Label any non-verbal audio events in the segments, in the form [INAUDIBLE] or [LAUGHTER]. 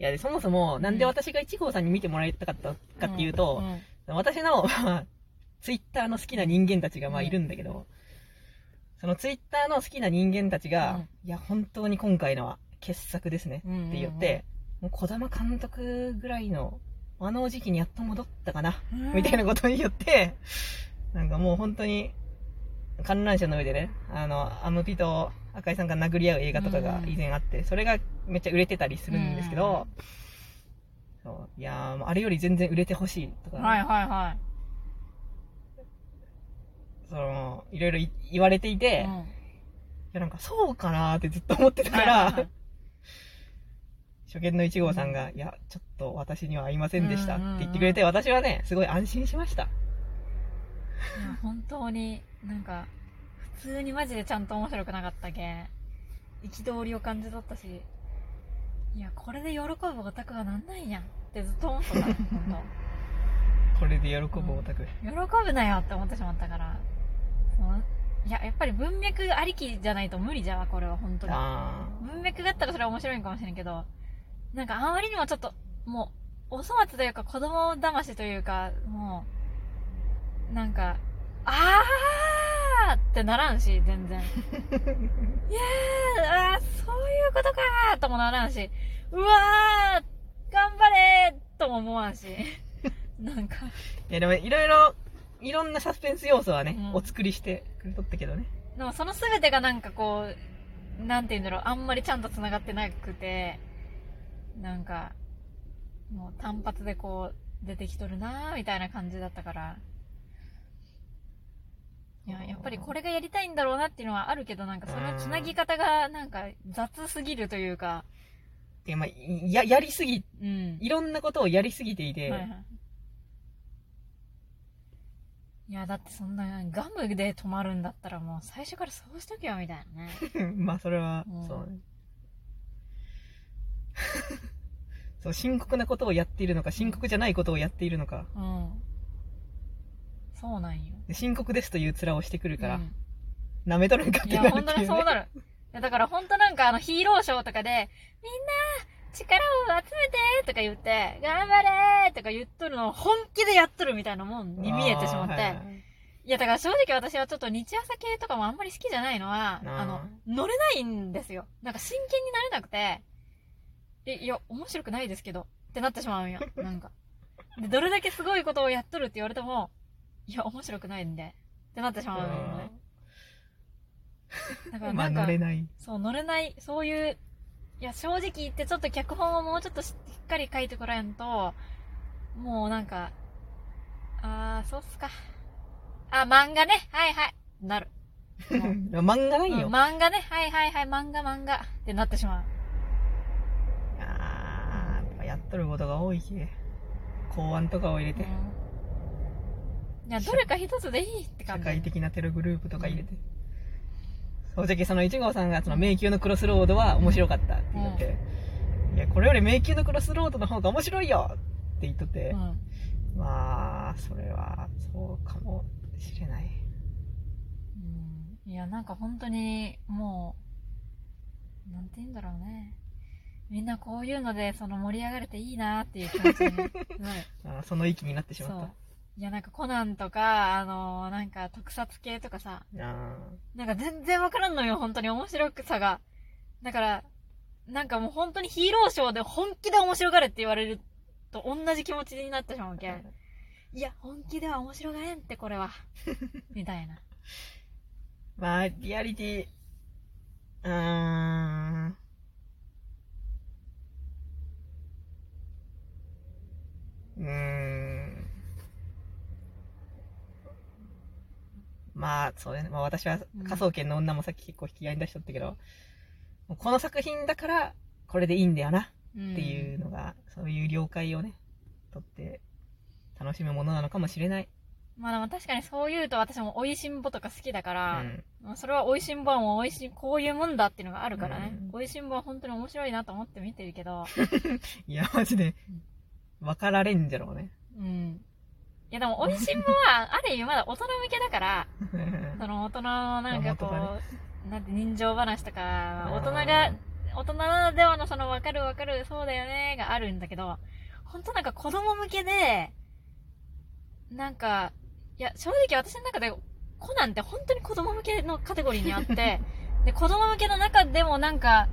いや、でそもそも、なんで私が1号さんに見てもらいたかったかっていうと、んん私の、[LAUGHS] まあ、ツイッターの好きな人間たちがまあうん。いるんだけど、そのツイッターの好きな人間たちが、いや、本当に今回のは傑作ですねって言って、もう児玉監督ぐらいの、あの時期にやっと戻ったかな、うん。みたいなことによって、なんかもう本当に、観覧車の上でね、あの、アムピと赤井さんが殴り合う映画とかが以前あって、それがめっちゃ売れてたりするんですけど、そういやあれより全然売れてほしいとか、はいはいはい。その、いろいろい言われていて、いうん。やなんかそうかなーってずっと思ってたからはいはい。はい、初見の1号さんが、いや、ちょっと私には合いませんでしたってうんうんうん。言ってくれて、私はね、すごい安心しました。本当になんか普通にマジでちゃんと面白くなかったけん。憤りを感じ取ったし。いやこれで喜ぶオタクはなんないやんってずっと思ってた本 [LAUGHS] これで喜ぶオタク。当喜ぶなよって思ってしまったから。いややっぱり文脈ありきじゃないと無理じゃわこれは本当に。あ文脈があったらそれは面白いんかもしれんけどなんかあまりにもちょっともうお粗末というか子供騙しというかもうなんかあーってならんし全然 [LAUGHS] いやーあーそういうことかーともならんしうわー頑張れーとも思わんし [LAUGHS] なんかーいやでもいろいろ、いろんなサスペンス要素はね、うんお作りしてくれとったけどね。でもその全てがなんかこう、なんて言うんだろう、あんまりちゃんと繋がってなくて、なんか、もう単発でこう、出てきとるなーみたいな感じだったから。ぱりこれがやりたいんだろうなっていうのはあるけど、なんかその繋ぎ方がなんか雑すぎるというか、で、まあ、いや、やりすぎ、うん。いろんなことをやりすぎていて、はいはい。いや、だってそんなガムで止まるんだったらもう最初からそうしとけよみたいなね。[LAUGHS] まあそれは、うんそうね。[LAUGHS] そう、深刻なことをやっているのか、深刻じゃないことをやっているのか、うん。そうなんよ。で深刻ですという面をしてくるから、うん舐めとるんかっいや、てなる本当にそうなる。いや、だから本当なんかあのヒーローショーとかで、みんな、力を集めてとか言って、頑張れとか言っとるのを本気でやっとるみたいなもんに見えてしまって。あーはいはいいや、だから正直私はちょっと日朝系とかもあんまり好きじゃないのは、あーあの、乗れないんですよ。なんか真剣になれなくて、え、いや、面白くないですけど、ってなってしまうんよ。なんか。で、どれだけすごいことをやっとるって言われても、いや、面白くないんで、ってなってしまうのよね。だからまあなんか、乗れない。そう、乗れない、そういう、いや、正直言ってちょっと脚本をもうちょっとしっかり書いてこらんと、もうなんか、あー、そうっすか。あ、漫画ね、はいはい、なる。[LAUGHS] 漫画ないよ。うん漫画ね、はいはいはい、漫画漫画ってなってしまう。あーやっとることが多いし、公安とかを入れて、いや、どれか一つでいいって感じ。社会的なテログループとか入れて。そうじゃけその1号さんがその迷宮のクロスロードは面白かったって言って、いや、これより迷宮のクロスロードの方が面白いよって言っとって、うん。まあ、それはそうかもしれない。うんいや、なんか本当に、もう、なんて言うんだろうね。みんなこういうので、その盛り上がれていいなっていう気持ちになる。[LAUGHS] あその域になってしまっそう。いや、なんかコナンとか、あのーなんか特撮系とかさ、なんか全然わからんのよ、本当に面白さが。だから、なんかもう本当にヒーローショーで本気で面白がれって言われると同じ気持ちになってしまうけん。いや、本気では面白がれんって、これは。[LAUGHS] みたいな。まあ、リアリティ、うーん。うーん。まあ、そうね。まあ私はうん科捜研の女もさっき結構引き合いに出しとったけど、もうこの作品だから、これでいいんだよなっっていうのが、そういう了解をね、取って楽しむものなのかもしれない。まあでも確かにそう言うと私も美味しんぼとか好きだかうら、ん。まあそれは美味しんぼはもう美味しい、こういうもんだっていうのがあるからね。うん美味しんぼは本当に面白いなと思って見てるけど、[LAUGHS] いや、マジで、分かられんじゃろうね。うん。いやでも美味しんぼは、[LAUGHS] ある意味まだ大人向けだから、[LAUGHS] その大人のなんかこう、なんて人情話とか、うん大人が大人ならではのその分かる分かる、そうだよねがあるんだけど、本当なんか子供向けで、なんか、いや、正直私の中でコナンって本当に子供向けのカテゴリーにあって、[LAUGHS] で、子供向けの中でもなんか、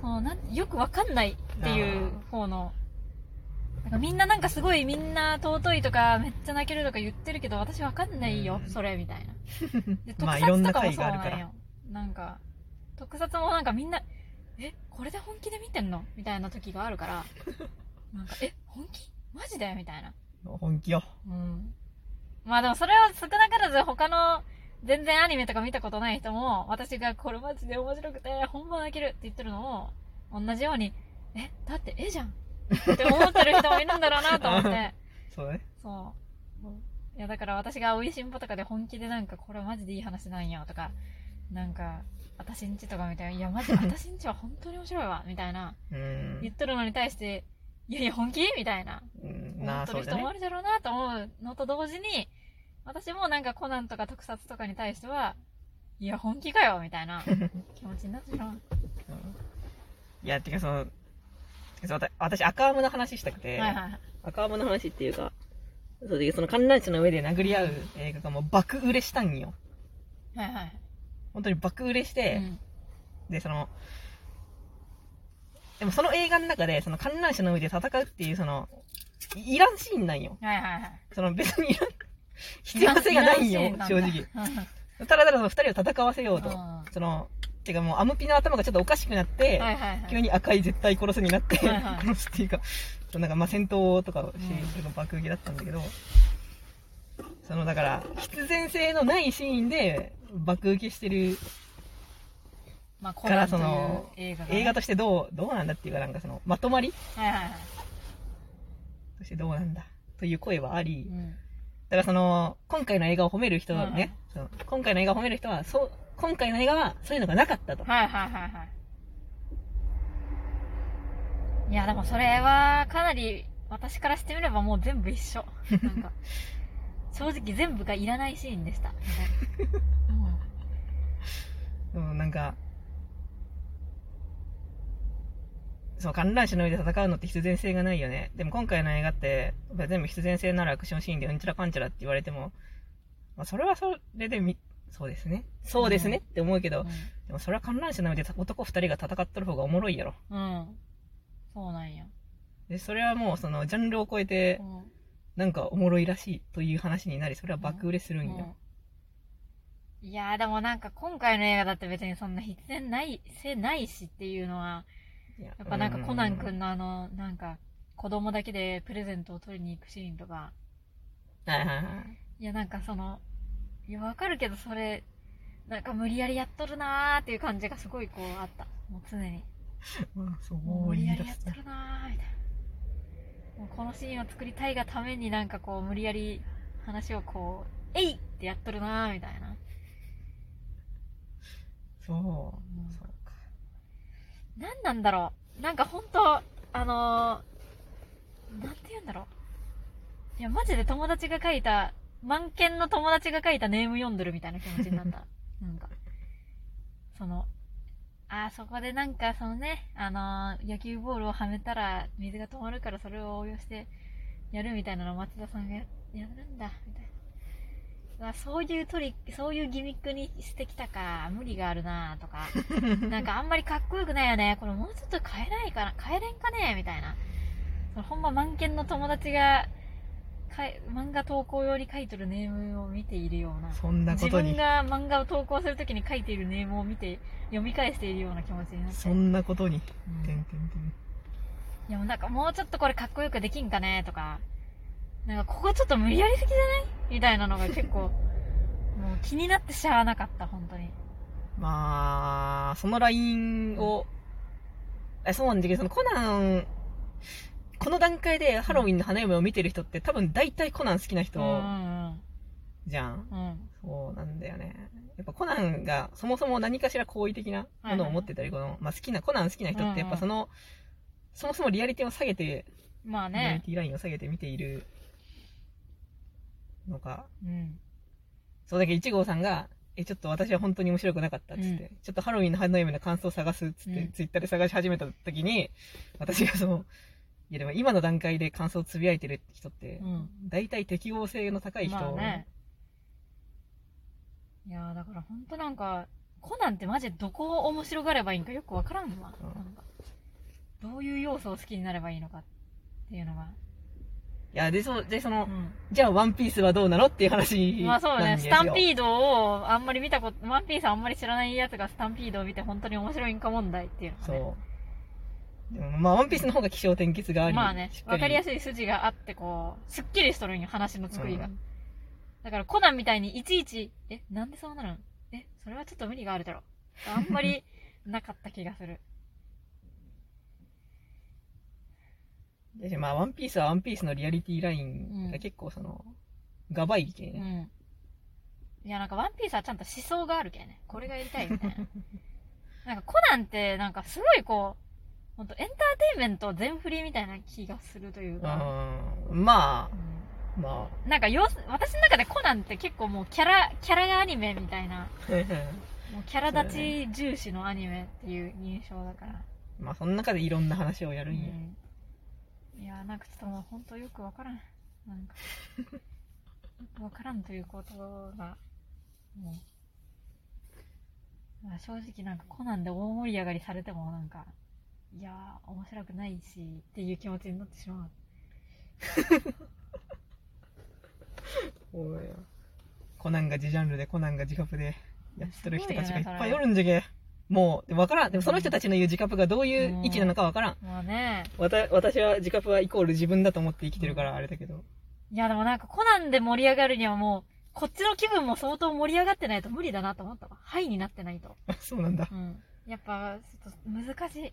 その、なん、よくわかんないっていう方の、みんななんかすごいみんな尊いとかめっちゃ泣けるとか言ってるけど私わかんないよ、うんそれみたいな。[LAUGHS] で、特撮とかもそうなんよ。なんか、特撮もなんかみんな、え、これで本気で見てんのみたいな時があるから、[LAUGHS] なんか、え、本気？マジで？みたいな。本気よ。うん。まあでもそれを少なからず他の全然アニメとか見たことない人も、私がこれマジで面白くて、本番泣けるって言ってるのを、同じように、え、だって絵じゃんって思ってる人もいるんだろうなと思って、[LAUGHS] そうだね。そう。いやだから私がおいしんぼとかで本気でなんかこれマジでいい話なんよとか、なんか、私んちとかみたいな、いやマジ [LAUGHS] 私んちは本当に面白いわ、みたいな、うん言っとるのに対して、いやいや本気？みたいな。うん。思ってる。人もあるだろうなと思うのと同時に、私もなんかコナンとか特撮とかに対しては、いや、本気かよみたいな [LAUGHS] 気持ちになってしまう。うんいや、てかその、私赤アムの話したくて、はいはいはい。赤アムの話っていうか、そうで、その観覧車の上で殴り合う映画がもう爆売れしたんよ。はいはい。本当に爆売れしうて、ん。で、その、でもその映画の中で、その観覧車の上で戦うっていう、その、いいらんシーンなんよ。はいはいはい。その別にいらん、[LAUGHS] 必要性がないんよ、正直。ただただその二人を戦わせようと。はその、てかもうアムピの頭がちょっとおかしくなって、いはいはい。急に赤い絶対殺すになって、はいはい殺すっていうか、なんかまあ戦闘とかをして、それが爆撃だったんだけど、そのだから、必然性のないシーンで爆受けしてるまあ、コから、その、映画としてどう、どうなんだっていうか、なんかその、まとまり？はいはいはい。としてどうなんだという声はあり、うん。だからその、今回の映画を褒める人はうんね、その今回の映画を褒める人は、そう、今回の映画はそういうのがなかったと。はいはいはいはい。いや、でもそれは、かなり、私からしてみればもう全部一緒。なんか、[LAUGHS] 正直全部がいらないシーンでした。うんうん、なんか、そう、観覧車の上で戦うのって必然性がないよね。でも今回の映画って、全部必然性のあるアクションシーンでうんちゃらかんちゃらって言われても、まあそれはそれでみ、そうですね。そうですねって思うけど、でもそれは観覧車の上で男二人が戦っとる方がおもろいやろ。うん。うん。そうなんや。で、それはもうそのジャンルを超えてう、ん。なんかおもろいらしいという話になり、それは爆売れするんよ。うんいやーでもなんか今回の映画だって別にそんな必然ない、せないしっていうのは、ややっぱなんかコナン君のあの、なんか子供だけでプレゼントを取りに行くシーンとか、はいはいはい。いやなんかその、いやわかるけどそれ、なんか無理やりやっとるなーっていう感じがすごいこうあった。もう常に。まあ、そうもう無理やり。やっとるなーみたいな。もうこのシーンを作りたいがためになんかこう無理やり話をこう、えいってやっとるなーみたいな。そう。んそうか。なんなんだろう。なんかほんと、あのー、なんて言うんだろう。いや、マジで友達が書いた、満件の友達が書いたネーム読んでるみたいな気持ちになった。[LAUGHS] なんか。その、あーそこでなんかそのね、あのー野球ボールをはめたら水が止まるからそれを応用してやるみたいなのを松田さんがややるんだ、みたいな。そういうトリック、そういうギミックにしてきたか、無理があるなとか。[LAUGHS] なんかあんまりかっこよくないよね。これもうちょっと変えないかな変えれんかねみたいな。そのほんま満件の友達が、かい漫画投稿用に書いてるネームを見ているような。そんなこ自とに分、が漫画を投稿するときに書いているネームを見て、読み返しているような気持ちになって。そんなことに、うんてんてんてん。いやもうなんかもうちょっとこれかっこよくできんかねとか、なんかここちょっと無理やりすぎじゃない？みたいなのが結構、[LAUGHS] もう気になってしゃあなかった、本当に。まあ、そのラインを、え、そうなんだけど、そのコナン、この段階でハロウィンの花嫁を見てる人って多分大体コナン好きな人うんうんじゃん。うん。うん。そうなんだよね。やっぱコナンがそもそも何かしら好意的なものを持ってたり、この、まあ好きな、コナン好きな人ってやっぱその、そもそもリアリティを下げて、まあリアリね。ティラインを下げて見ているのか。うん。そうだけど1号さんが、え、ちょっと私は本当に面白くなかったっつって、うちょっとハロウィンの花嫁の感想を探すっつって、うんツイッターで探し始めた時に、私がその、いやでも今の段階で感想をつぶやいてる人って、うん大体適合性の高い人、まあね。いやーだからほんとなんか、コナンってマジでどこを面白がればいいんかよくわからんわ。うんなんかどういう要素を好きになればいいのかっていうのが。いや、で、そで、その、うんじゃあワンピースはどうなのっていう話まあそうね。スタンピードをあんまり見たこと、ワンピースあんまり知らないやつがスタンピードを見て本当に面白いんか問題っていうのがね。そう。でもまあ、ワンピースの方が気象転結があり、まあねわかりやすすい筋があって、こう、すっきりしとるんよ、話の作りが。うんだからコナンみたいにいちいち、え、なんでそうなるん？え、それはちょっと無理があるだろ。あんまりなかった気がする。[LAUGHS] でまあ、ワンピースはワンピースのリアリティラインが結構その、がばいけうね。ん。いや、なんかワンピースはちゃんと思想があるけんね。これがやりたいみたいな。[LAUGHS] なんかコナンって、なんかすごいこう、ほんとエンターテインメント全振りみたいな気がするというか。うん。まうん。あ、まなんかよ、私の中でコナンって結構もうキャラ、キャラアニメみたいな、あ、もうキャラ立ち重視のアニメっていう印象だから。まあ、その中でいろんな話をやるんよ。うん。いやなんかちょっともう本当よくわからん。なんか。[LAUGHS] わからんということがもう、まあ、正直なんかコナンで大盛り上がりされてもなんかいやー面白くないしっていう気持ちになってしまうおいコナンが自ジャンルで、コナンが自カプでやってる人たちがいっぱいおるんじゃけ。もう、でもわからん。でもその人たちの言う自カプがどういう位置なのかわからん。まあねわた私は自カプはイコール自分だと思って生きてるからあれだけど。いやでもなんかコナンで盛り上がるにはもうこっちの気分も相当盛り上がってないと無理だなと思ったわ。はいになってないと。そうなんだ。うん。やっぱ、ちょっと難しい。